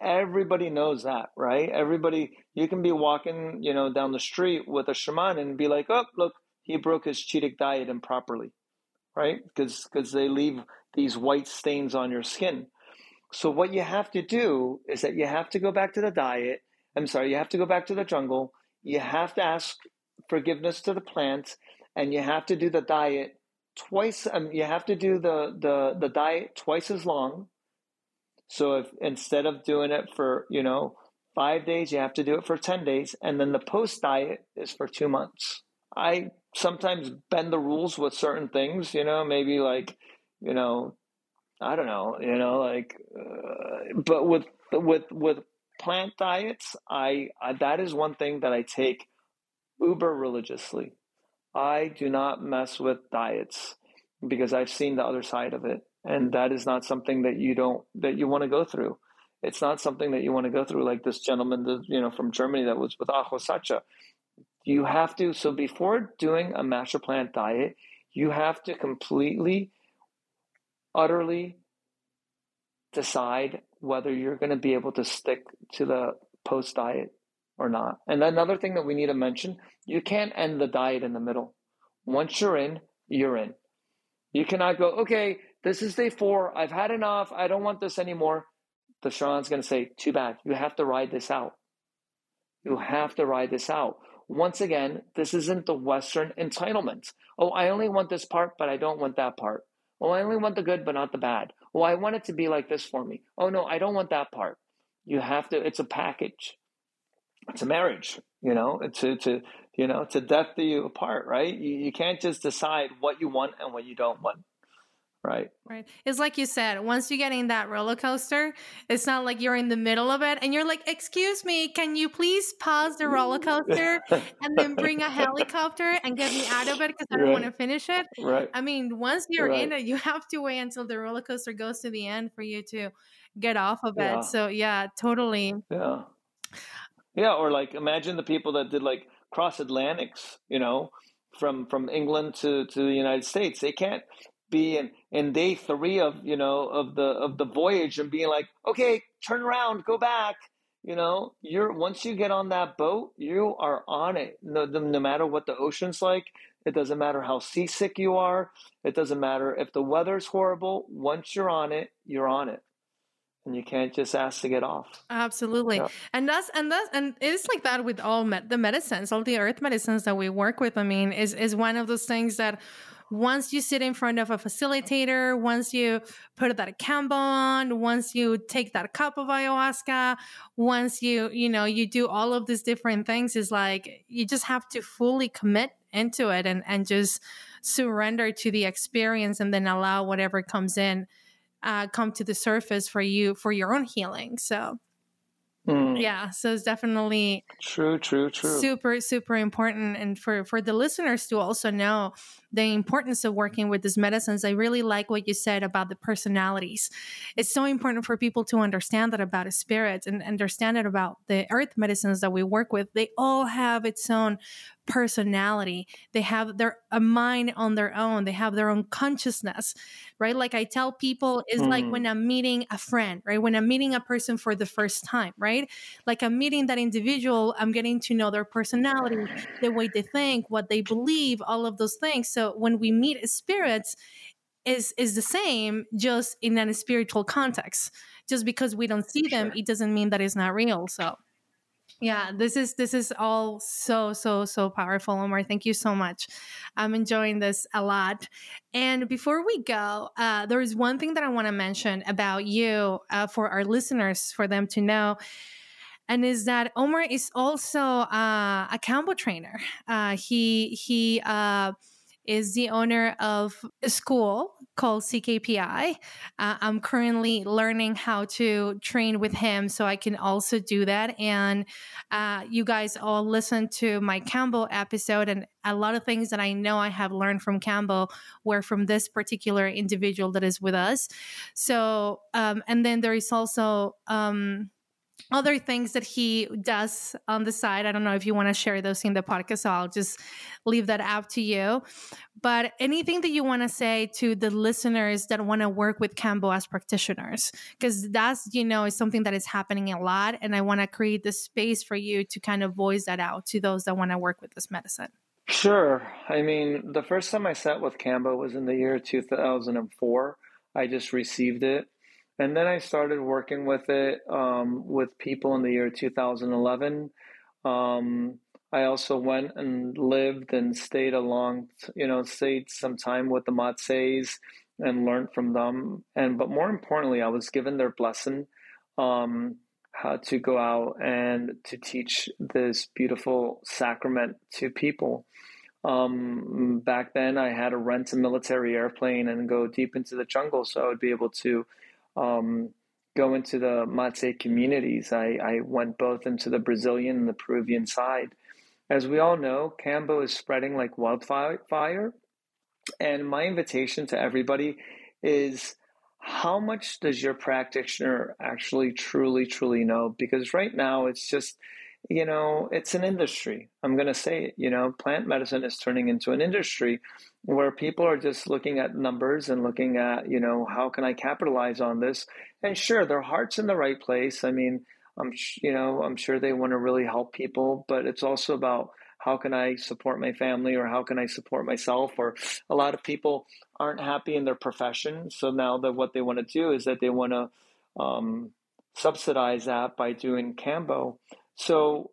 Everybody knows that, right? Everybody, you can be walking, you know, down the street with a shaman and be like, oh, look, he broke his Chiric diet improperly, right? Because because they leave these white stains on your skin. So what you have to do is that you have to go back to the diet. I'm sorry, you have to go back to the jungle. You have to ask forgiveness to the plants, and you have to do the diet twice. Um, you have to do the the the diet twice as long. So if instead of doing it for you know five days, you have to do it for ten days, and then the post diet is for two months. I sometimes bend the rules with certain things. You know, maybe like you know I don't know, you know, like, uh, but with with with plant diets, I, I that is one thing that I take uber religiously. I do not mess with diets because I've seen the other side of it, and hmm. that is not something that you don't that you want to go through. It's not something that you want to go through, like this gentleman, you know, from Germany that was with Ajo Sacha. You have to. So before doing a master plant diet, you have to completely utterly decide whether you're going to be able to stick to the post diet or not. And another thing that we need to mention you can't end the diet in the middle. Once you're in, you're in. You cannot go, okay, this is day four. I've had enough. I don't want this anymore. The shaman's going to say, too bad. You have to ride this out. You have to ride this out. Once again, this isn't the Western entitlement. Oh, I only want this part, but I don't want that part. Oh, I only want the good, but not the bad. Oh, I want it to be like this for me. Oh, no, I don't want that part. You have to, it's a package. It's a marriage, you know, it's a, to, you know, to death do you apart, right? You, you can't just decide what you want and what you don't want. Right. Right. It's like you said, once you get in that roller coaster, it's not like you're in the middle of it and you're like, excuse me, can you please pause the roller coaster and then bring a helicopter and get me out of it because I don't right. want to finish it? Right. I mean, once you're right. in it, you have to wait until the roller coaster goes to the end for you to get off of yeah. it. So yeah, totally. Yeah. Yeah. Or like imagine the people that did like cross Atlantics, you know, from from England to to the United States. They can't be in, in day three of you know of the of the voyage and being like okay turn around go back you know you're once you get on that boat you are on it no, no matter what the ocean's like it doesn't matter how seasick you are it doesn't matter if the weather's horrible once you're on it you're on it and you can't just ask to get off. Absolutely. Yeah. and that's and that's and it's like that with all med- the medicines all the earth medicines that we work with. I mean is is one of those things that once you sit in front of a facilitator, once you put that kambo on, once you take that cup of ayahuasca, once you, you know, you do all of these different things, is like you just have to fully commit into it and, and just surrender to the experience and then allow whatever comes in uh, come to the surface for you for your own healing. So Mm. Yeah, so it's definitely true, true, true. Super, super important, and for for the listeners to also know the importance of working with these medicines. I really like what you said about the personalities. It's so important for people to understand that about a spirit and understand it about the earth medicines that we work with. They all have its own personality. They have their a mind on their own. They have their own consciousness, right? Like I tell people, is mm. like when I'm meeting a friend, right? When I'm meeting a person for the first time, right? Like I'm meeting that individual, I'm getting to know their personality, the way they think, what they believe, all of those things. So when we meet spirits, is is the same just in a spiritual context just because we don't see them it doesn't mean that it's not real so yeah this is this is all so so so powerful omar. Thank you so much. I'm enjoying this a lot. And before we go uh, there is one thing that i want to mention about you uh, for our listeners for them to know and is that omar is also uh, a kambo trainer. Uh, he he uh, is the owner of a school called CKPI. Uh, I'm currently learning how to train with him so I can also do that. And uh, you guys all listen to my Kambo episode, and a lot of things that I know I have learned from Kambo were from this particular individual that is with us. So, um, and then there is also, um, other things that he does on the side. I don't know if you want to share those in the podcast, so I'll just leave that out to you. But anything that you want to say to the listeners that want to work with Kambo as practitioners, because that's, you know, is something that is happening a lot. And I want to create the space for you to kind of voice that out to those that want to work with this medicine. Sure. I mean, the first time I sat with Kambo was in the year 2004. I just received it and then I started working with it um, with people in the year 2011. Um, I also went and lived and stayed along, you know, stayed some time with the Matses and learned from them. And but more importantly, I was given their blessing um, how to go out and to teach this beautiful sacrament to people. Um, back then, I had to rent a military airplane and go deep into the jungle so I would be able to um, go into the Matse communities. I, I went both into the Brazilian and the Peruvian side. As we all know, Kambo is spreading like wildfire. And my invitation to everybody is how much does your practitioner actually truly, truly know? Because right now it's just, you know, it's an industry. I'm going to say it, you know, plant medicine is turning into an industry where people are just looking at numbers and looking at, you know, how can I capitalize on this? And sure, their heart's in the right place. I mean, I'm, you know, I'm sure they want to really help people, but it's also about how can I support my family or how can I support myself? Or a lot of people aren't happy in their profession. So now that what they want to do is that they want to um, subsidize that by doing Kambo. So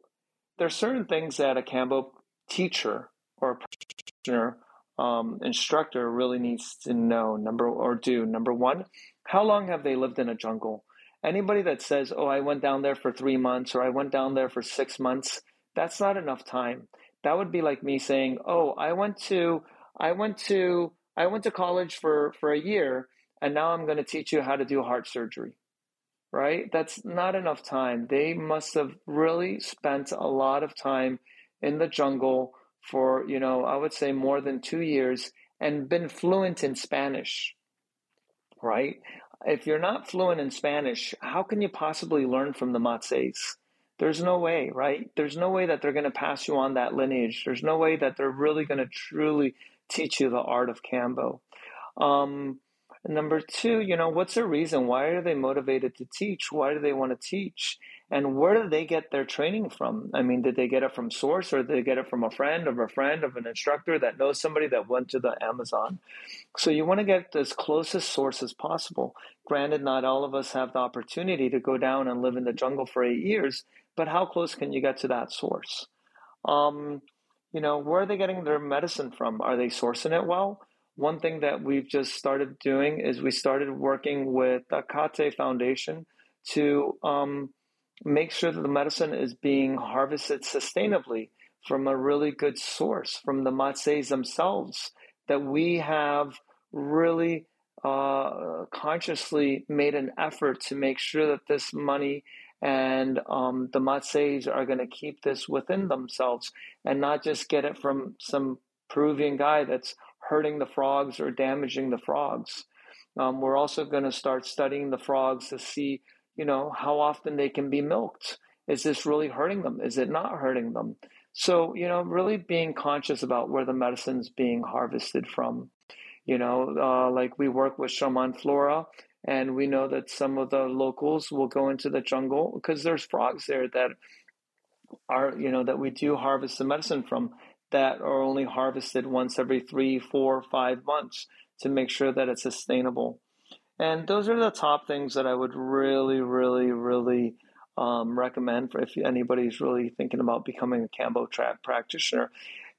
there are certain things that a Kambo teacher or practitioner um, instructor really needs to know number or do. Number one how long have they lived in a jungle? Anybody that says oh i went down there for three months or i went down there for six months that's not enough time. That would be like me saying oh i went to i went to i went to college for for a year and now i'm going to teach you how to do heart surgery right that's not enough time they must have really spent a lot of time in the jungle for, you know, I would say more than two years and been fluent in Spanish, right? If you're not fluent in Spanish, how can you possibly learn from the Matses? There's no way, right? There's no way that they're going to pass you on that lineage. There's no way that they're really going to truly teach you the art of Kambo. Um, number two, you know, what's the reason? Why are they motivated to teach? Why do they want to teach? And where do they get their training from? I mean, did they get it from source or did they get it from a friend of a friend of an instructor that knows somebody that went to the Amazon? So you want to get as close source as possible. Granted, not all of us have the opportunity to go down and live in the jungle for eight years, but how close can you get to that source? Um, you know, where are they getting their medicine from? Are they sourcing it well? One thing that we've just started doing is we started working with the Kate Foundation to um, make sure that the medicine is being harvested sustainably from a really good source, from the Matses themselves, that we have really uh, consciously made an effort to make sure that this money and um, the Matses are going to keep this within themselves and not just get it from some Peruvian guy that's hurting the frogs or damaging the frogs. Um, we're also going to start studying the frogs to see you know, how often they can be milked. Is this really hurting them? Is it not hurting them? So, you know, really being conscious about where the medicine's being harvested from. You know, uh, like we work with Shaman Flora, and we know that some of the locals will go into the jungle because there's frogs there that are, you know, that we do harvest the medicine from that are only harvested once every three, four, five months to make sure that it's sustainable. And those are the top things that I would really, really, really um, recommend for if anybody's really thinking about becoming a Kambo trap practitioner.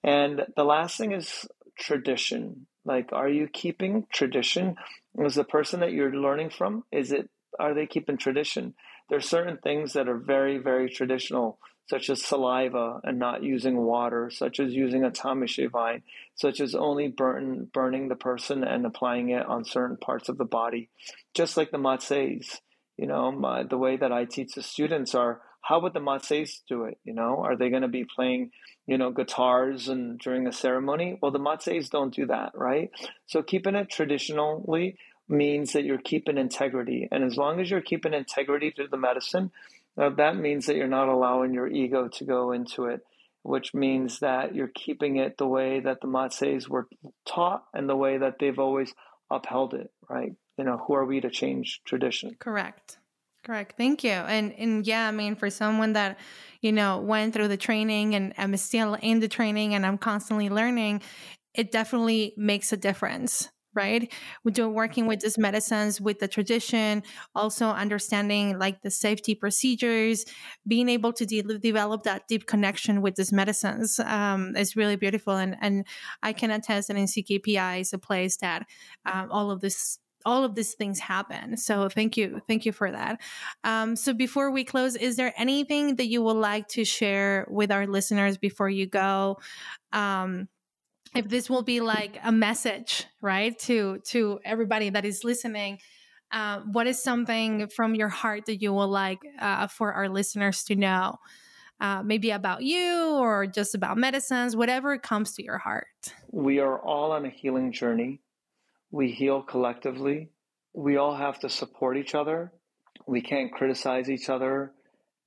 And the last thing is tradition. Like, are you keeping tradition? Is the person that you're learning from, is it are they keeping tradition? There's certain things that are very, very traditional, such as saliva and not using water, such as using a tamishe vine, such as only burn, burning the person and applying it on certain parts of the body, just like the matses. You know, my, the way that I teach the students are how would the matses do it? You know, are they going to be playing, you know, guitars and during a ceremony? Well, the matses don't do that, right? So keeping it traditionally means that you're keeping integrity, and as long as you're keeping integrity to the medicine, uh, that means that you're not allowing your ego to go into it, which means that you're keeping it the way that the matses were taught and the way that they've always upheld it, right? You know, who are we to change tradition? Correct. Correct. Thank you. And and yeah, I mean, for someone that you know went through the training and I'm still in the training and I'm constantly learning, it definitely makes a difference. Right, we're working with these medicines with the tradition, also understanding like the safety procedures, being able to de- develop that deep connection with these medicines um, is really beautiful. And and I can attest that NCKPI is a place that um, all of this all of these things happen. So thank you, thank you for that. Um, so before we close, is there anything that you would like to share with our listeners before you go? If this will be like a message, right, to to everybody that is listening. Uh, what is something from your heart that you would like uh, for our listeners to know? Uh, maybe about you or just about medicines, whatever comes to your heart. We are all on a healing journey we heal collectively. We all have to support each other. We can't criticize each other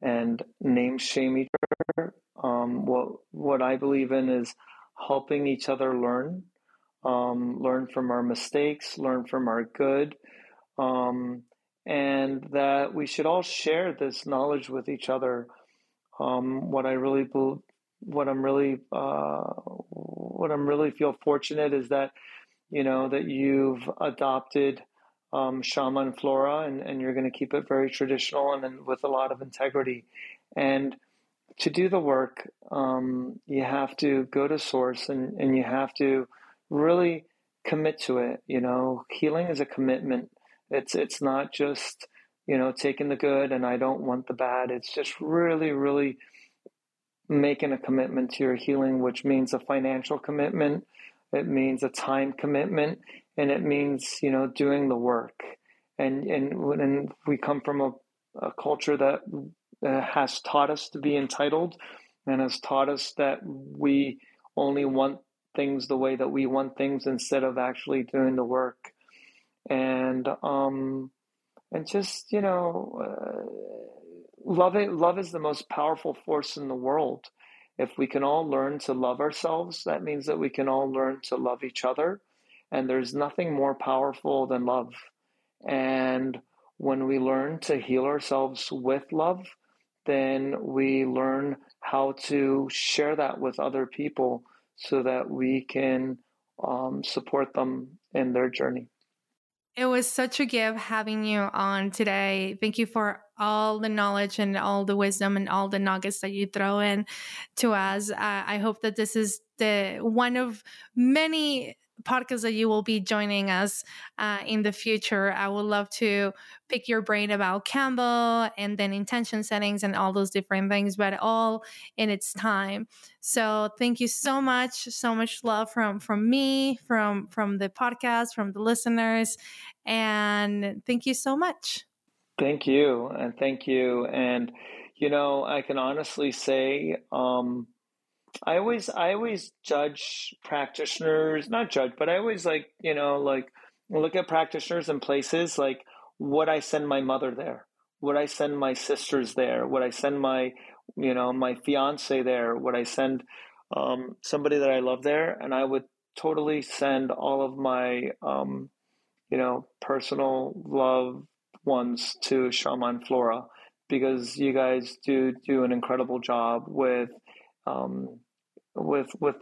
and name shame each other. Um, what what I believe in is helping each other learn, um, learn from our mistakes, learn from our good, um, and that we should all share this knowledge with each other. Um, what I really what I'm really, uh, what I'm really feel fortunate is that you know, that you've adopted um, shaman flora and, and you're going to keep it very traditional and, and with a lot of integrity. And to do the work, um, you have to go to source and, and you have to really commit to it. You know, healing is a commitment. It's it's not just you know taking the good and I don't want the bad. It's just really, really making a commitment to your healing, which means a financial commitment, it means a time commitment, and it means you know doing the work. And and when we come from a, a culture that uh, has taught us to be entitled, and has taught us that we only want things the way that we want things instead of actually doing the work. And um, and just you know, uh, love it. Love is the most powerful force in the world. If we can all learn to love ourselves, that means that we can all learn to love each other. And there's nothing more powerful than love. And when we learn to heal ourselves with love, then we learn how to share that with other people so that we can um, support them in their journey. It was such a gift having you on today. Thank you for all the knowledge and all the wisdom and all the nuggets that you throw in to us. Uh, I hope that this is the one of many podcast that you will be joining us uh, in the future. I would love to pick your brain about Kambo and then intention settings and all those different things, but all in its time. So thank you so much, so much love from from me, from from the podcast, from the listeners, and thank you so much. Thank you, and thank you, and you know I can honestly say. Um, I always I always judge practitioners, not judge, but I always like, you know, like look at practitioners and places like would I send my mother there? Would I send my sisters there? Would I send my, you know, my fiance there? Would I send um, somebody that I love there? And I would totally send all of my, um, you know, personal love ones to Shaman Flora because you guys do do an incredible job with um, with with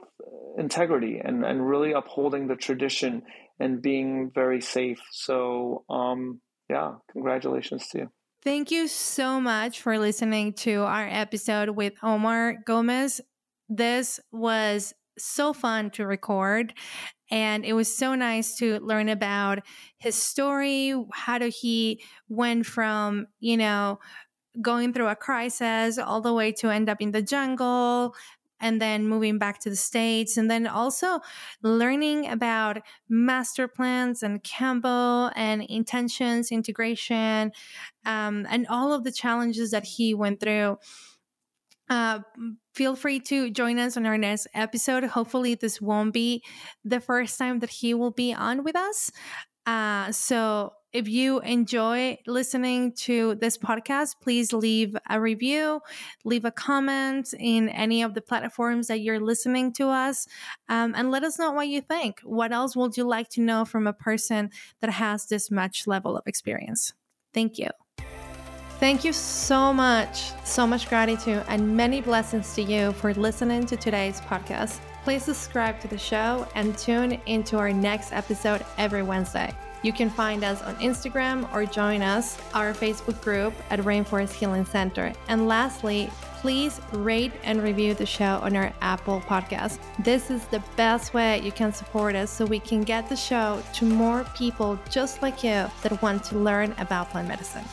integrity and, and really upholding the tradition and being very safe. So um, yeah, congratulations to you. Thank you so much for listening to our episode with Omar Gomez. This was so fun to record. And it was so nice to learn about his story. How do he went from, you know, going through a crisis all the way to end up in the jungle and then moving back to the states and then also learning about master plants and Kambo and intentions integration um, and all of the challenges that he went through. Uh, feel free to join us on our next episode. Hopefully this won't be the first time that he will be on with us. Uh, so if you enjoy listening to this podcast, please leave a review, leave a comment in any of the platforms that you're listening to us, um, and let us know what you think. What else would you like to know from a person that has this much level of experience? Thank you. Thank you so much, so much gratitude, and many blessings to you for listening to today's podcast. Please subscribe to the show and tune into our next episode every Wednesday. You can find us on Instagram or join us, our Facebook group at Rainforest Healing Center. And lastly, please rate and review the show on our Apple podcast. This is the best way you can support us so we can get the show to more people just like you that want to learn about plant medicine.